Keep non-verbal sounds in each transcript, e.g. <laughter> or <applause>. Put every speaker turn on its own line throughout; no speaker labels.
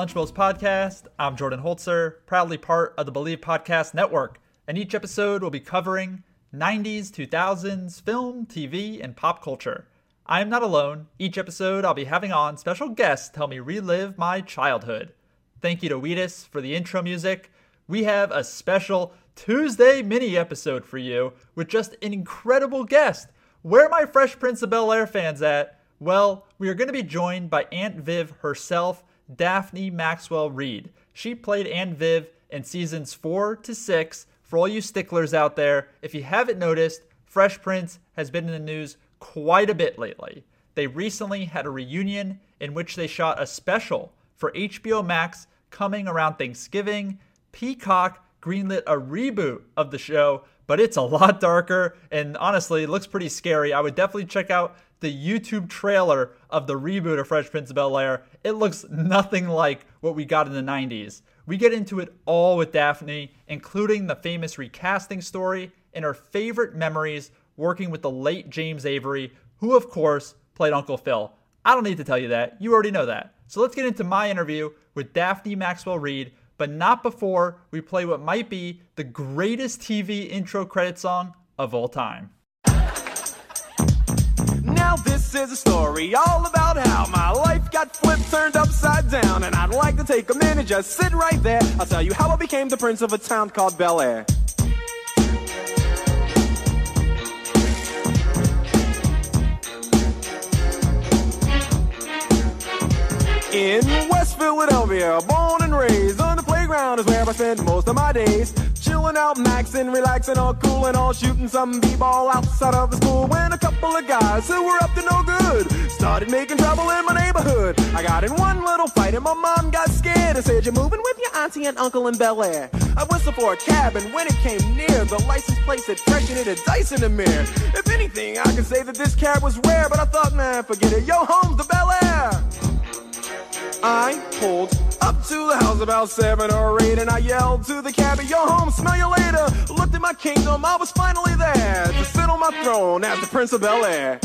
Lunchables podcast. I'm Jordan Holzer, proudly part of the Bleav Podcast Network, and each episode will be covering 90s, 2000s film, TV, and pop culture. I am not alone. Each episode, I'll be having on special guests to help me relive my childhood. Thank you to Wheatus for the intro music. We have a special Tuesday mini episode for you with just an incredible guest. Where are my Fresh Prince of Bel Air fans at? Well, we are going to be joined by Aunt Viv herself, Daphne Maxwell Reid. She played Aunt Viv in seasons four to six. For all you sticklers out there, if you haven't noticed, Fresh Prince has been in the news quite a bit lately. They recently had a reunion in which they shot a special for HBO Max coming around Thanksgiving. Peacock greenlit a reboot of the show, but it's a lot darker and honestly, looks pretty scary. I would definitely check out the YouTube trailer of the reboot of Fresh Prince of Bel Air. It looks nothing like what we got in the 90s. We get into it all with Daphne, including the famous recasting story and her favorite memories working with the late James Avery, who, of course, played Uncle Phil. I don't need to tell you that. You already know that. So let's get into my interview with Daphne Maxwell Reid, but not before we play what might be the greatest TV intro credit song of all time.
This is a story all about how my life got flipped, turned upside down, and I'd like to take a minute, just sit right there. I'll tell you how I became the prince of a town called Bel Air. In West Philadelphia, born and raised on the playground is where I spent most of my days. Chilling out, maxing, relaxing, all cool and all shooting some b-ball outside of the school. When a couple of guys who were up to no good started making trouble in my neighborhood. I got in one little fight and my mom got scared and said, "You're moving with your auntie and uncle in Bel Air." I whistled for a cab and when it came near, the license plate said fresh and it had dice in the mirror. If anything, I could say that this cab was rare, but I thought, man, forget it. Yo, home's the Bel Air. I pulled up to the house about seven or eight, and I yelled to the cabbie, "Yo, home, smell you later." Looked at my kingdom, I was finally there to sit on my throne as the Prince of Bel Air.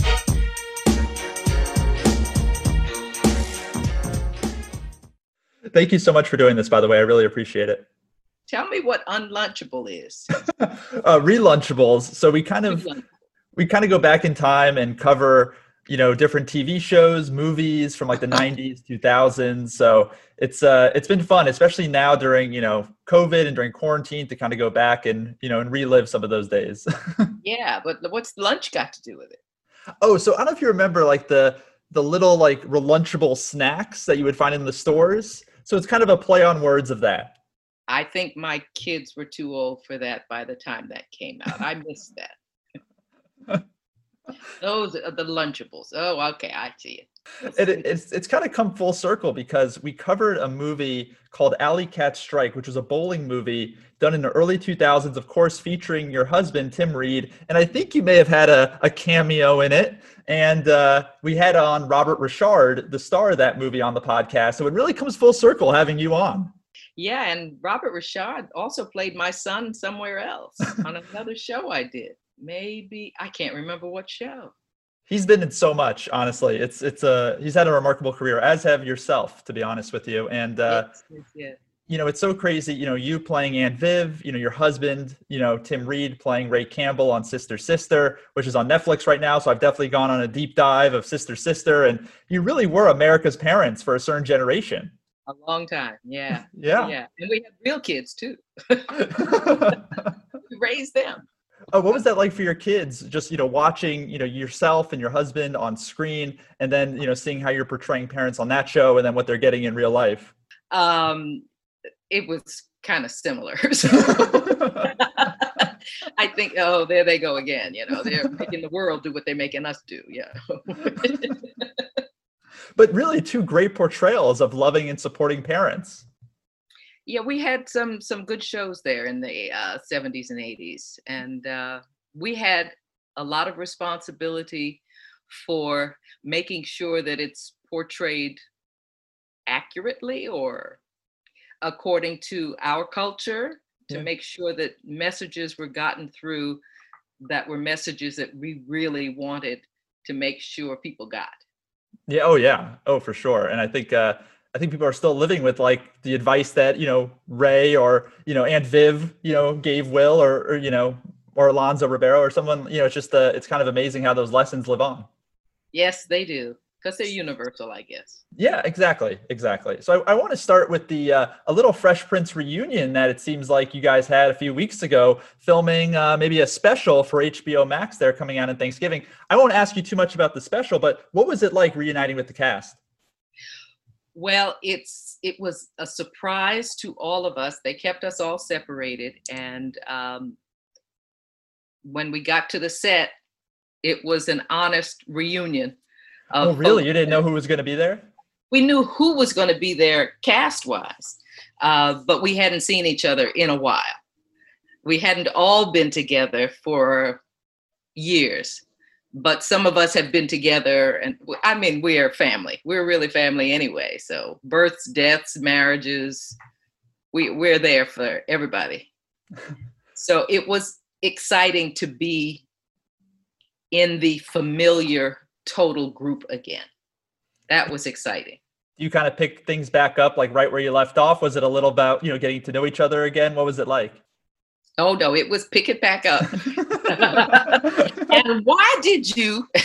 Thank you so much for doing this, by the way. I really appreciate it.
Tell me what unlunchable is. <laughs>
uh, relunchables. So we kind of we kind of go back in time and cover you know different TV shows, movies from like the <laughs> 90s, 2000s. So it's uh it's been fun, especially now during you know COVID and during quarantine to kind of go back and you know and relive some of those days. <laughs>
yeah, but what's lunch got to do with it?
oh, so I don't know if you remember like the the little like relunchable snacks that you would find in the stores. So it's kind of a play on words of that.
I think my kids were too old for that by the time that came out. I missed that. <laughs> Those are the Lunchables. Oh, okay, I see it.
It, it's it's kind of come full circle because we covered a movie called Alley Cats Strike, which was a bowling movie done in the early 2000s, of course, featuring your husband Tim Reid, and I think you may have had a, a cameo in it. And uh, we had on Robert Richard, the star of that movie, on the podcast. So it really comes full circle having you on.
Yeah, and Robert Richard also played my son somewhere else on another show I did. Maybe I can't remember what show.
He's been in so much, honestly. It's it's a he's had a remarkable career, as have yourself, to be honest with you. And uh,
Yes, yes,
you know, it's so crazy. You know, you playing Aunt Viv, you know, your husband, you know, Tim Reid playing Ray Campbell on Sister Sister, which is on Netflix right now. So I've definitely gone on a deep dive of Sister Sister, and you really were America's parents for a certain generation.
A long time. Yeah. <laughs>
Yeah.
Yeah. And we had real kids too. <laughs> <laughs> We raised them.
What was that like for your kids? Just you know, watching you know yourself and your husband on screen, and then you know seeing how you're portraying parents on that show, and then what they're getting in real life.
Um, it was kind of similar. <laughs> So, <laughs> <laughs> I think, oh, there they go again. You know, they're making the world do what they're making us do. Yeah.
but really, two great portrayals of loving and supporting parents.
Yeah, we had some some good shows there in the uh, 70s and 80s, and uh, we had a lot of responsibility for making sure that it's portrayed accurately or according to our culture to
Yeah.
make sure that messages were gotten through that were messages that we really wanted to make sure people got.
Yeah. Oh, yeah. Oh, for sure. And I think uh, I think people are still living with like the advice that you know Ray or you know Aunt Viv you know gave Will or, or you know or Alfonso Ribeiro or someone. You know, it's just uh, it's kind of amazing how those lessons live on.
Yes, they do, because they're universal, I guess.
Yeah, exactly, exactly. So I, I want to start with the uh, a little Fresh Prince reunion that it seems like you guys had a few weeks ago, filming uh, maybe a special for HBO Max. There coming out on Thanksgiving. I won't ask you too much about the special, but what was it like reuniting with the cast?
Well, it's it was a surprise to all of us. They kept us all separated, and um, when we got to the set, it was an honest reunion. of
Oh, really?
folks
You didn't know who was going to be there?
We knew who was going to be there cast wise, uh, but we hadn't seen each other in a while. We hadn't all been together for years, but some of us have been together, and i mean, we are family. We're really family anyway. So births, deaths, marriages, we we're there for everybody. <laughs> so it was exciting to be in the familiar total group again. That was exciting.
You kind of picked things back up, like right where you left off. Was it a little about you know getting to know each other again? What was it like?
Oh no, it was pick it back up. <laughs> and why did you? <laughs>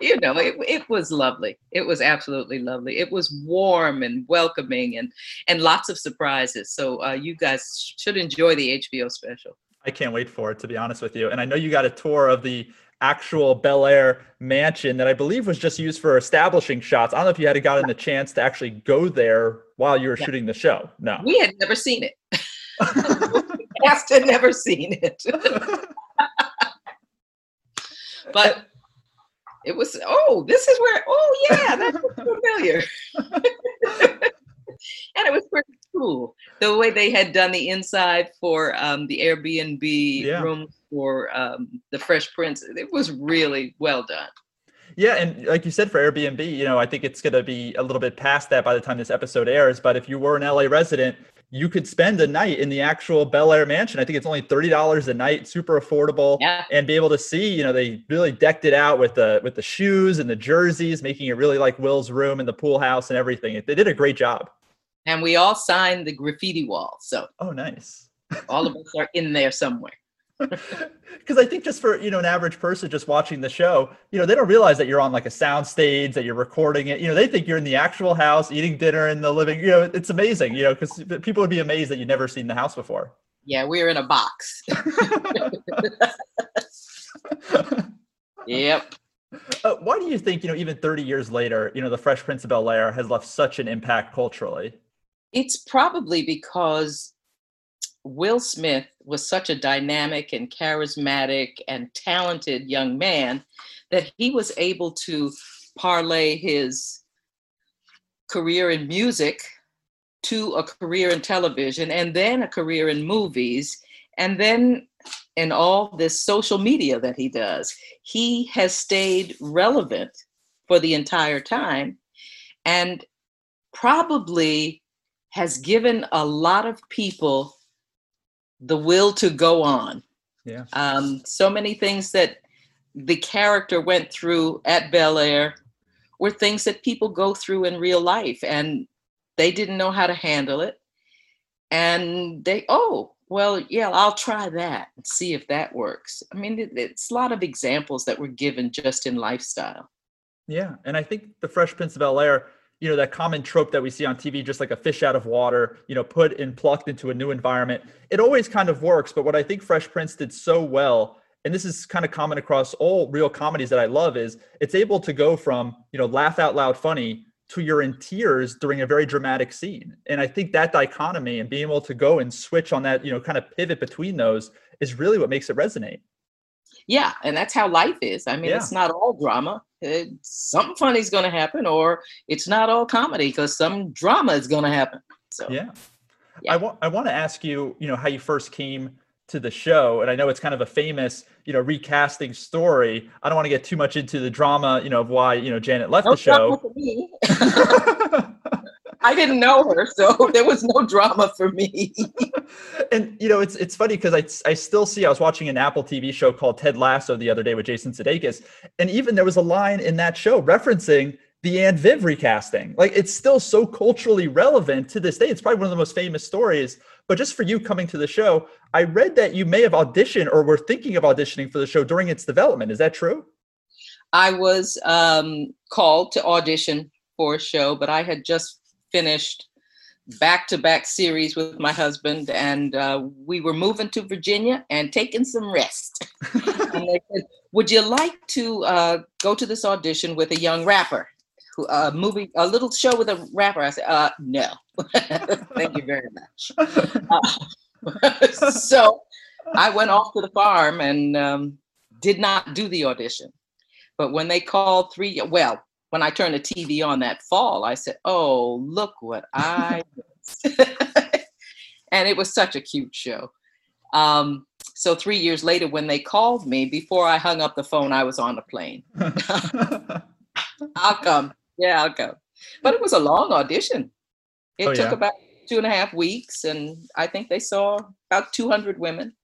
you know, it, it was lovely. It was absolutely lovely. It was warm and welcoming and and lots of surprises. So uh, you guys should enjoy the HBO special.
I can't wait for it, to be honest with you. And I know you got a tour of the actual Bel Air mansion that I believe was just used for establishing shots. I don't know if you had gotten the chance to actually go there while you were
Yeah.
shooting the show. No.
We had never seen it. <laughs> <laughs> Cast had never seen it. <laughs> but it was oh this is where oh yeah that's familiar <laughs> and it was pretty cool the way they had done the inside for um, the airbnb
Yeah.
room for um, the fresh prince it was really well done
Yeah, and like you said for Airbnb, you know, I think it's going to be a little bit past that by the time this episode airs. But if you were an LA resident, you could spend a night in the actual Bel Air mansion. I think it's only thirty dollars a night, super affordable,
Yeah.
and be able to see. You know, they really decked it out with the with the shoes and the jerseys, making it really like Will's room and the pool house and everything. They did a great job.
and we all signed the graffiti wall so
Oh, nice. <laughs>
all of us are in there somewhere <laughs>
Because I think just for you know an average person just watching the show, you know, they don't realize that you're on like a sound stage, that you're recording it. You know, they think you're in the actual house eating dinner in the living. You know, it's amazing. You know, because people would be amazed that you've never seen the house before.
yeah we're in a box <laughs> yep
Uh, why do you think you know even 30 years later, you know, the Fresh Prince of Bel Air has left such an impact culturally?
It's probably because Will Smith was such a dynamic and charismatic and talented young man that he was able to parlay his career in music to a career in television and then a career in movies and then in all this social media that he does. He has stayed relevant for the entire time and probably has given a lot of people the will to go on.
Yeah.
Um, so many things that the character went through at Bel Air were things that people go through in real life, and they didn't know how to handle it. And they, oh, well, yeah, I'll try that and see if that works. I mean, it, it's a lot of examples that were given just in lifestyle.
Yeah, and I think the Fresh Prince of Bel Air, you know, that common trope that we see on TV, just like a fish out of water, you know, put and plucked into a new environment, it always kind of works. But what I think Fresh Prince did so well, and this is kind of common across all real comedies that I love, is it's able to go from you know laugh out loud funny to you're in tears during a very dramatic scene. And I think that dichotomy and being able to go and switch on that, you know, kind of pivot between those is really what makes it resonate.
Yeah, and that's how life is. I mean,
Yeah.
it's not all drama. It, something funny is going to happen, or it's not all comedy because some drama is going to happen. So
Yeah.
Yeah.
I want I want to ask you, you know, how you first came to the show. And I know it's kind of a famous, you know, recasting story. I don't want to get too much into the drama, you know, of why, you know, Janet left
no
the show. <laughs> <laughs>
for me. I didn't know her, so <laughs> there was no drama for me. <laughs>
and you know, it's it's funny because I I still see I was watching an Apple TV show called Ted Lasso the other day with Jason Sudeikis, and even there was a line in that show referencing the Aunt Viv recasting. Like it's still so culturally relevant to this day. It's probably one of the most famous stories. But just for you coming to the show, I read that you may have auditioned or were thinking of auditioning for the show during its development. Is that true?
I was um, called to audition for a show, but I had just finished back-to-back series with my husband, and uh, we were moving to Virginia and taking some rest. <laughs> and they said, "Would you like to uh, go to this audition with a young rapper, a movie, a little show with a rapper?" I said, uh, "No, <laughs> thank you very much." Uh, <laughs> so I went off to the farm and um, did not do the audition. But when they called three, well, when I turned the TV on that fall, I said, "Oh, look what <laughs> I missed." <laughs> and it was such a cute show. Um, so three years later, when they called me, before I hung up the phone, I was on the plane. I'll come. Yeah, I'll come. But it was a long audition. It
Oh,
took
yeah?
about two and a half weeks, and I think they saw about 200 women.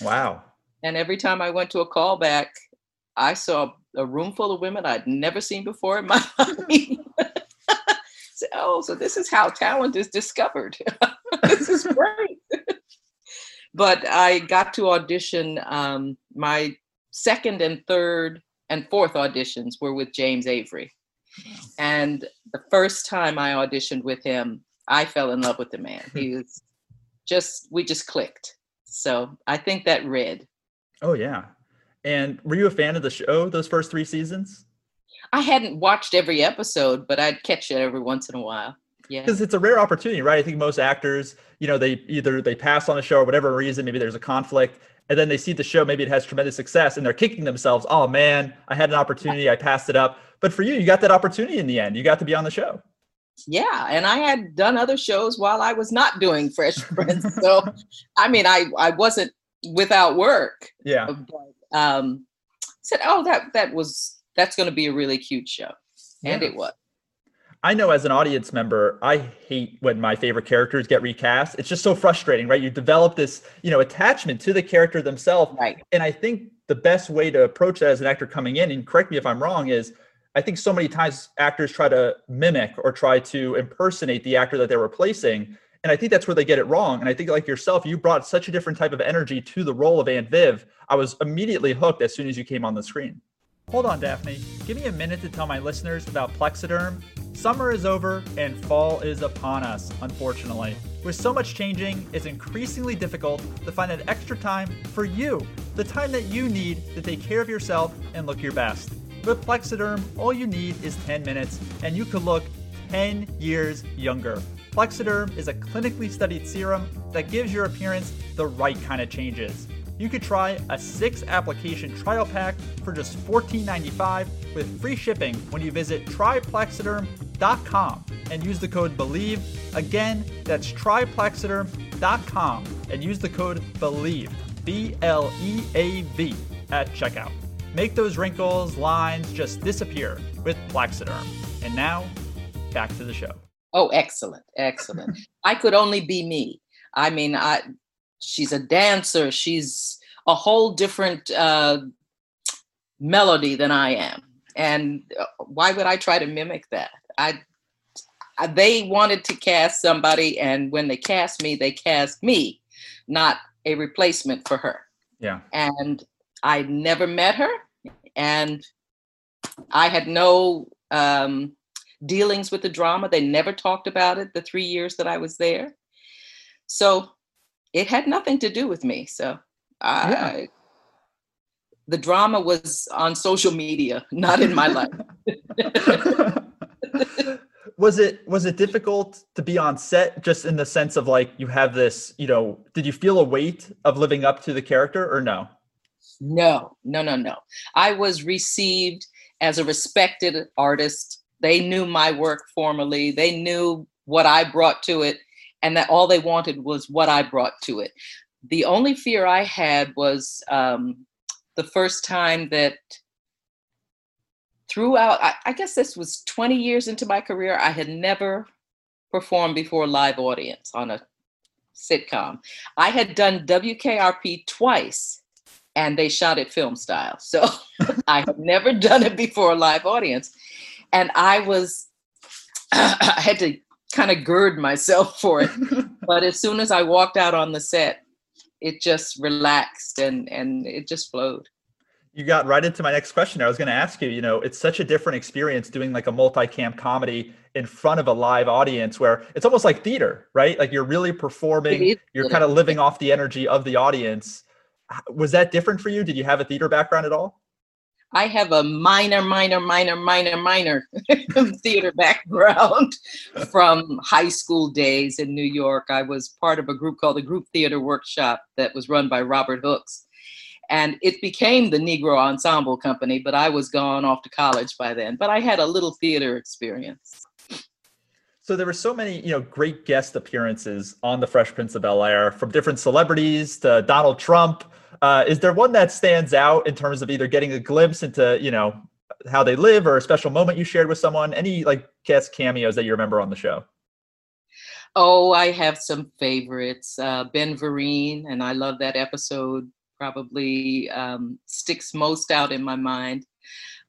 wow.
And every time I went to a callback, I saw a room full of women I'd never seen before in my <laughs> life. <laughs> so, oh, so this is how talent is discovered. <laughs> this is great. but I got to audition. Um, my second and third and fourth auditions were with James Avery. And the first time I auditioned with him, I fell in love with the man. He was just, we just clicked. So I think that read.
Oh yeah. And were you a fan of the show those first three seasons?
I hadn't watched every episode, but I'd catch it every once in a while. Yeah.
because it's a rare opportunity right i think most actors you know they either they pass on a show or whatever reason maybe there's a conflict and then they see the show maybe it has tremendous success and they're kicking themselves oh man i had an opportunity i passed it up but for you you got that opportunity in the end you got to be on the show
Yeah. And I had done other shows while I was not doing Fresh Prince. <laughs> so, I mean, I, I wasn't without work.
yeah
But um, said, oh, that, that was, that's going to be a really cute show. And it was.
i know as an audience member i hate when my favorite characters get recast it's just so frustrating right you develop this you know attachment to the character themselves
Right.
and I think the best way to approach that as an actor coming in, and correct me if I'm wrong, is I think so many times actors try to mimic or try to impersonate the actor that they're replacing. And I think that's where they get it wrong. And I think, like yourself, you brought such a different type of energy to the role of Aunt Viv. I was immediately hooked as soon as you came on the screen. Hold on, Daphne. Give me a minute to tell my listeners about Plexiderm. Summer is over and fall is upon us, unfortunately. With so much changing, it's increasingly difficult to find that extra time for you, the time that you need to take care of yourself and look your best. With Plexiderm, all you need is 10 minutes and you could look 10 years younger. Plexiderm is a clinically studied serum that gives your appearance the right kind of changes. You could try a six application trial pack for just $14.95 with free shipping when you visit tryplexiderm.com and use the code BLEAV. Again, that's tryplexiderm.com and use the code BLEAV, B L E A V, at checkout. Make those wrinkles, lines just disappear with Plexiderm. And now, back to the show.
Oh, excellent. Excellent. I could only be me. I mean, I, she's a dancer. She's a whole different uh, melody than I am. And uh, why would I try to mimic that? I, I they wanted to cast somebody, and when they cast me, they cast me, not a replacement for her.
Yeah.
And I never met her, and I had no um, dealings with the drama. They never talked about it the three years that I was there. So it had nothing to do with me. So I,
Yeah.
the drama was on social media, not in my life. <laughs>
was it was it difficult to be on set just in the sense of like you have this you know did you feel a weight of living up to the character or no
No, no, no, no. I was received as a respected artist. They knew my work formally. They knew what I brought to it, and that all they wanted was what I brought to it. The only fear I had was um, the first time that throughout, I, I guess this was 20 years into my career, I had never performed before a live audience on a sitcom. I had done WKRP twice and they shot it film style. So <laughs> I had never done it before a live audience. And I was, <clears throat> I had to kind of gird myself for it. <laughs> but as soon as I walked out on the set, it just relaxed and, and it just flowed.
you got right into my next question. I was going to ask you you know it's such a different experience doing like a multi-cam comedy in front of a live audience where it's almost like theater right? Like you're really performing you're kind of living off the energy of the audience. Was that different for you? Did you have a theater background at all
I have a minor, minor, minor, minor, minor <laughs> theater background from high school days in New York. I was part of a group called the Group Theater Workshop that was run by Robert Hooks. And it became the Negro Ensemble Company, but I was gone off to college by then. But I had a little theater experience.
so there were so many you know great guest appearances on the fresh prince of bel air from different celebrities to donald trump uh, is there one that stands out in terms of either getting a glimpse into you know how they live or a special moment you shared with someone any like guest cameos that you remember on the show
Oh, I have some favorites. Uh, ben Vereen, and I love that episode. Probably um, sticks most out in my mind.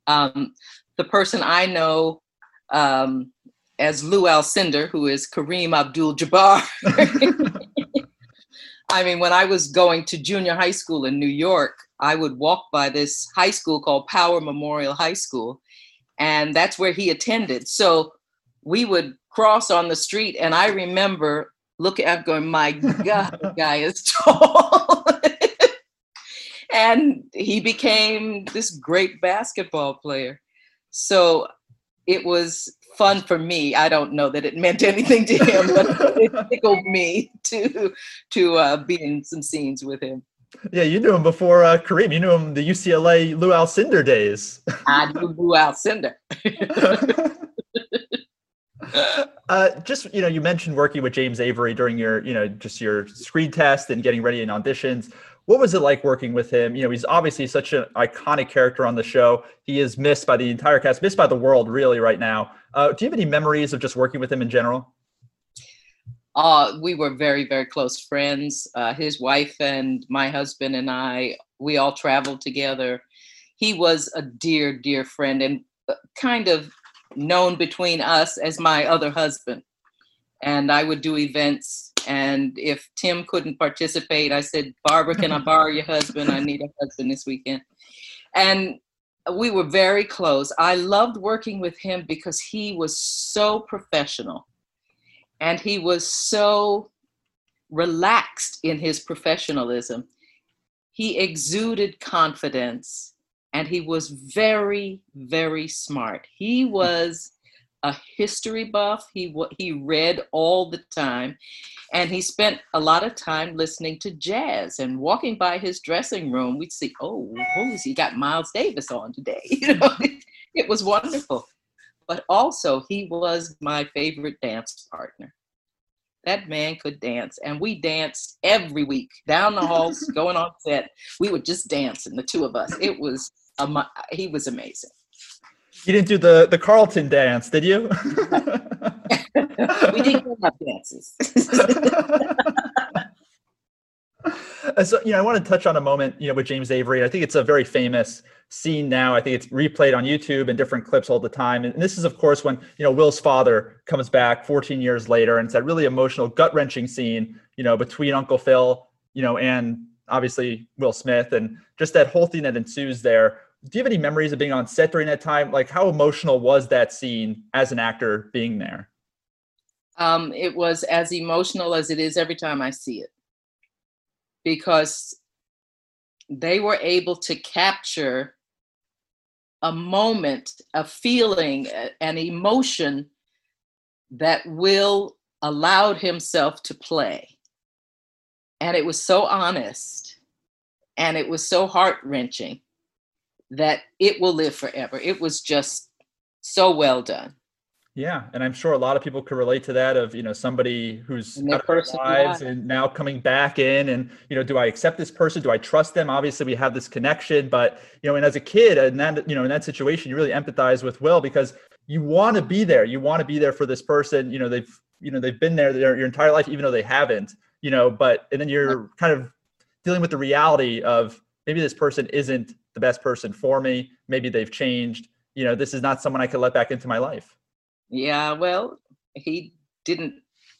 Um, the person I know um, as Lou Alcindor, who is Kareem Abdul-Jabbar. <laughs> <laughs> I mean, when I was going to junior high school in New York, I would walk by this high school called Power Memorial High School, and that's where he attended. So we would cross on the street, and I remember looking up, going, "My <laughs> God, the guy is tall." <laughs> and he became this great basketball player. So it was fun for me. I don't know that it meant <laughs> anything to him, but it tickled me to to uh, be in some scenes with him.
Yeah, you knew him before uh, Kareem. You knew him the UCLA Lou Alcindor days.
I knew Lou Alcindor. <laughs> <laughs>
uh, just you know, you mentioned working with James Avery during your you know just your screen test and getting ready in auditions. What was it like working with him? You know, he's obviously such an iconic character on the show. He is missed by the entire cast, missed by the world, really, right now. Uh, do you have any memories of just working with him in general?
uh, we were very, very close friends. Uh, his wife and my husband and I, we all traveled together. He was a dear, dear friend and uh, kind of known between us as my other husband. And I would do events. And if Tim couldn't participate, I said, Barbara, can I <laughs> borrow your husband? I need a husband this weekend. And we were very close. I loved working with him because he was so professional and he was so relaxed in his professionalism. He exuded confidence and he was very, very smart. He hmm. was a history buff. He he read all the time, and he spent a lot of time listening to jazz. And walking by his dressing room, we'd see, oh, who's he got Miles Davis on today? <laughs> You know, it was wonderful. But also, he was my favorite dance partner. That man could dance, and we danced every week down the halls, <laughs> going on set. We would just dance, and the two of us. It was a, he was amazing.
You didn't do the the Carlton dance, did you? <laughs>
We did grown-up dances. <laughs>
Uh, so you know, I want to touch on a moment, you know, with James Avery. I think it's a very famous scene now. I think it's replayed on YouTube and different clips all the time. And this is, of course, when you know Will's father comes back 14 years later, and it's that really emotional, gut wrenching scene, you know, between Uncle Phil, you know, and obviously Will Smith, and just that whole thing that ensues there. Do you have any memories of being on set during that time? Like, how emotional was that scene as an actor being there?
um, it was as emotional as it is every time I see it because they were able to capture a moment, a feeling, an emotion that Will allowed himself to play. And it was so honest and it was so heart wrenching that it will live forever. It was just so well done.
Yeah, and I'm sure a lot of people could relate to that of you know somebody who's
their
out of lives and now coming back in, and you know, do I accept this person? Do I trust them? Obviously, we have this connection, but you know, and as a kid, and that you know, in that situation, you really empathize with Will because you want to be there. You want to be there for this person. You know, they've you know they've been there their your entire life, even though they haven't. You know, but and then you're kind of dealing with the reality of maybe this person isn't the best person for me. Maybe they've changed. You know, this is not someone I could let back into my life.
Yeah, well, he didn't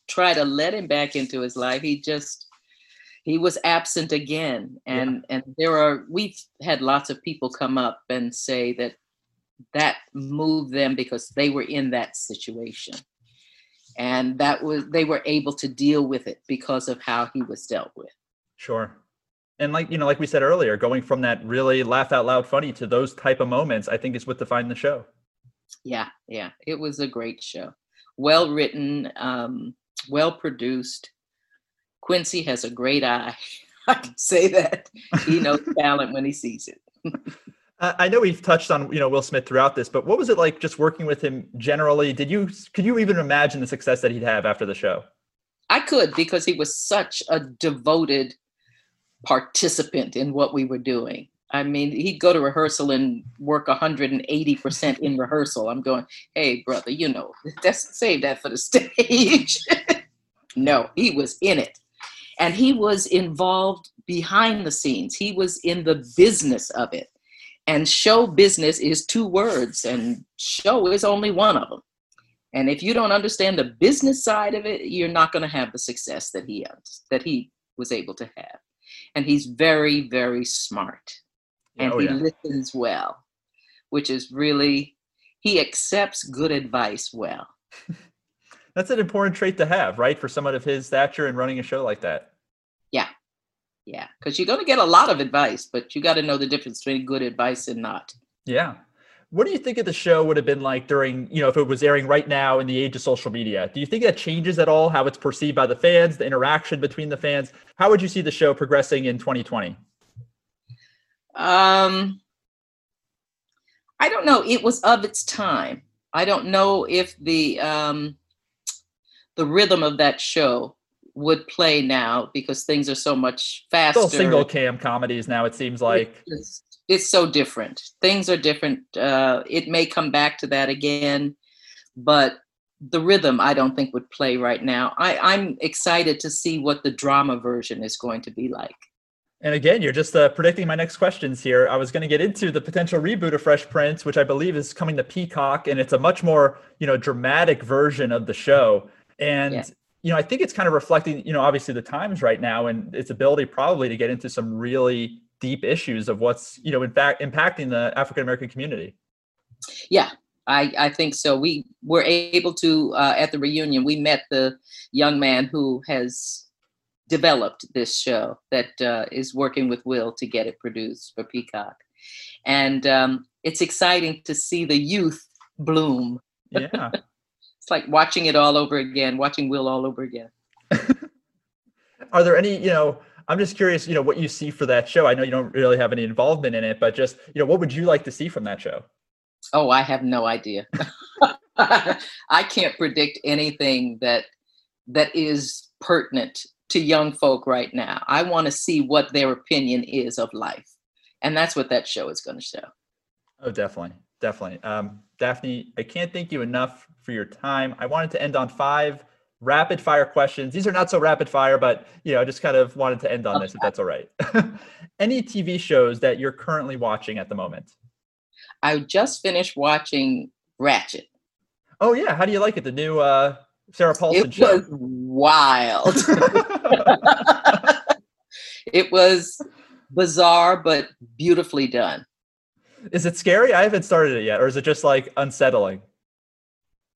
try to let him back into his life. He just he was absent again. And and there are we've had lots of people come up and say that that moved them because they were in that situation. And that was they were able to deal with it because of how he was dealt with.
Sure. And like you know, like we said earlier, going from that really laugh out loud funny to those type of moments, I think is what defined the show.
Yeah, yeah. It was a great show. Well written, um, well produced. Quincy has a great eye. <laughs> I can say that. He knows <laughs> talent when he sees it.
I I know we've touched on you know Will Smith throughout this, but what was it like just working with him generally? Did you could you even imagine the success that he'd have after the show?
I could because he was such a devoted participant in what we were doing. I mean, he'd go to rehearsal and work 180% in rehearsal. I'm going, hey, brother, you know, <laughs> that's save that for the stage. <laughs> no, he was in it. And he was involved behind the scenes. He was in the business of it. And show business is two words, and show is only one of them. And if you don't understand the business side of it, you're not going to have the success that he that he was able to have. And he's very, very smart, and
Oh,
he
yeah.
listens well, which is really he accepts good advice well. <laughs>
That's an important trait to have, right? For someone of his stature and running a show like that.
Yeah. Yeah, because you're going to get a lot of advice, but you got to know the difference between good advice and not.
Yeah. What do you think of the show would have been like during, you know, if it was airing right now in the age of social media? Do you think that changes at all how it's perceived by the fans, the interaction between the fans? How would you see the show progressing in 2020?
Um, I don't know. It was of its time. I don't know if the um, the rhythm of that show would play now because things are so much faster.
Still single cam comedies now, it seems like.
It's, so different. Things are different. Uh, it may come back to that again, but the rhythm I don't think would play right now. I, I'm excited to see what the drama version is going to be like.
And again, you're just uh, predicting my next questions here. I was going to get into the potential reboot of Fresh Prince, which I believe is coming to Peacock, and it's a much more, you know, dramatic version of the show. And
Yeah.
you know, I think it's kind of reflecting, you know, obviously the times right now and its ability probably to get into some really deep issues of what's, you know, in fact impacting the African American community.
Yeah, I, I think so. We were able to, uh, at the reunion, we met the young man who has developed this show that uh, is working with Will to get it produced for Peacock. And um, it's exciting to see the youth bloom.
Yeah. <laughs>
It's like watching it all over again, watching Will all over again. <laughs>
Are there any, you know, I'm just curious, you know, what you see for that show. I know you don't really have any involvement in it, but just, you know, what would you like to see from that show?
Oh, I have no idea. <laughs> I can't predict anything that that is pertinent to young folk right now. I want to see what their opinion is of life. And that's what that show is going to show.
Oh, definitely. Definitely. Um, Daphne, I can't thank you enough for your time. I wanted to end on five rapid fire questions. These are not so rapid fire, but you know, I just kind of wanted to end on this if that's all right. <laughs> Any TV shows that you're currently watching at the moment?
I just finished watching Ratched.
Oh yeah, how do you like it? The new uh Sarah Paulson
It
show.
It was wild. <laughs> it was bizarre but beautifully done.
is it scary? I haven't started it yet, or is it just like unsettling?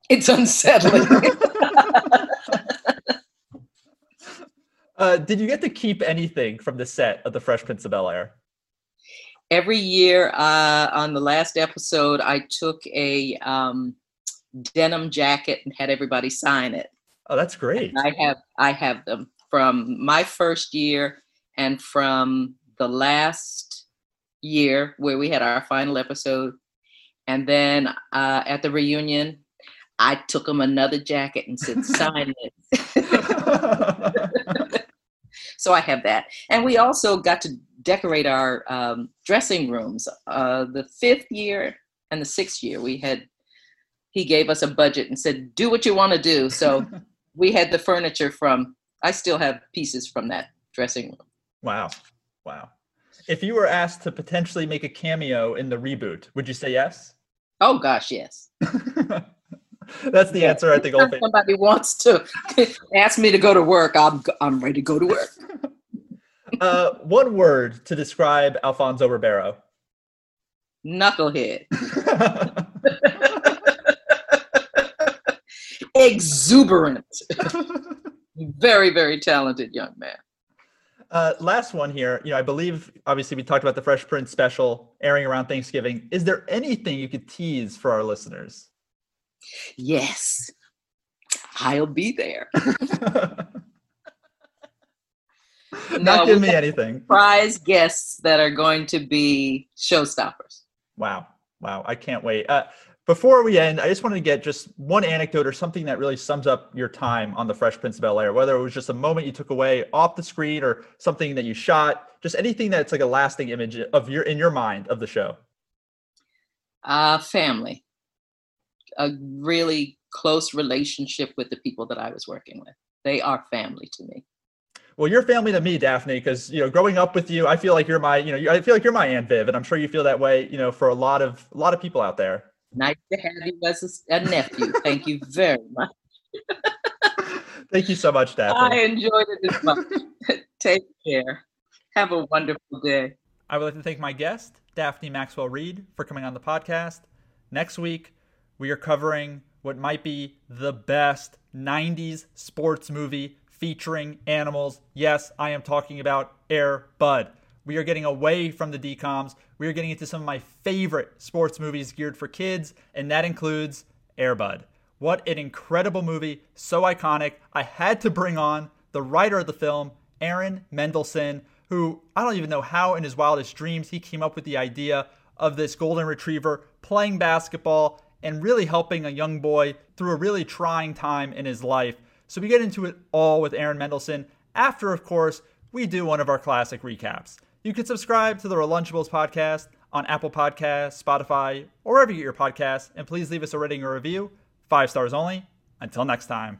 It's unsettling. <laughs>
Uh, did you get to keep anything from the set of the Fresh Prince of Bel Air?
every year uh, on the last episode i took a um, denim jacket and had everybody sign it.
Oh, that's great.
I have I have them from my first year and from the last year where we had our final episode, and then uh, at the reunion, I took them another jacket and said, <laughs> "Sign it." <laughs> <laughs> so I have that, and we also got to decorate our um, dressing rooms. Uh, the fifth year and the sixth year, we had he gave us a budget and said, "Do what you want to do." So <laughs> we had the furniture from. I still have pieces from that dressing room.
wow. Wow. If you were asked to potentially make a cameo in the reboot, would you say yes?
Oh gosh, yes. <laughs>
that's the answer I think all
If somebody wants to <laughs> ask me to go to work, I'm I'm ready to go to work.
Uh, one word to describe Alfonso Ribeiro.
Knucklehead, <laughs> exuberant, very very talented young man.
Uh, last one here. You know, I believe obviously we talked about the Fresh Prince special airing around Thanksgiving. Is there anything you could tease for our listeners?
Yes, I'll be there. <laughs>
Not
we
give me anything.
Prize guests that are going to be showstoppers.
Wow. Wow. I can't wait. Uh, before we end, I just wanted to get just one anecdote or something that really sums up your time on the Fresh Prince of Bel Air, whether it was just a moment you took away off the screen or something that you shot, just anything that's like a lasting image of your in your mind of the show.
Uh, family, a really close relationship with the people that I was working with. They are family to me.
Well, you're family to me, Daphne, because you know, growing up with you, I feel like you're my, you know, I feel like you're my Aunt Viv, and I'm sure you feel that way, you know, for a lot of a lot of people out there.
Nice to have you as a, a nephew. Thank you very much. <laughs>
Thank you so much, Daphne.
I enjoyed it as much. <laughs> Take care. Have a wonderful day.
I would like to thank my guest, Daphne Maxwell Reid, for coming on the podcast. Next week, we are covering what might be the best 90s sports movie featuring animals. Yes, I am talking about Air Bud. We are getting away from the DCOMs. We are getting into some of my favorite sports movies geared for kids, and that includes Air Bud. What an incredible movie, so iconic. I had to bring on the writer of the film, Aaron Mendelsohn, who I don't even know how in his wildest dreams he came up with the idea of this golden retriever playing basketball and really helping a young boy through a really trying time in his life. So we get into it all with Aaron Mendelsohn after, of course, we do one of our classic recaps. You can subscribe to the Relunchables podcast on Apple Podcasts, Spotify, or wherever you get your podcasts, and please leave us a rating or review. Five stars only. Until next time.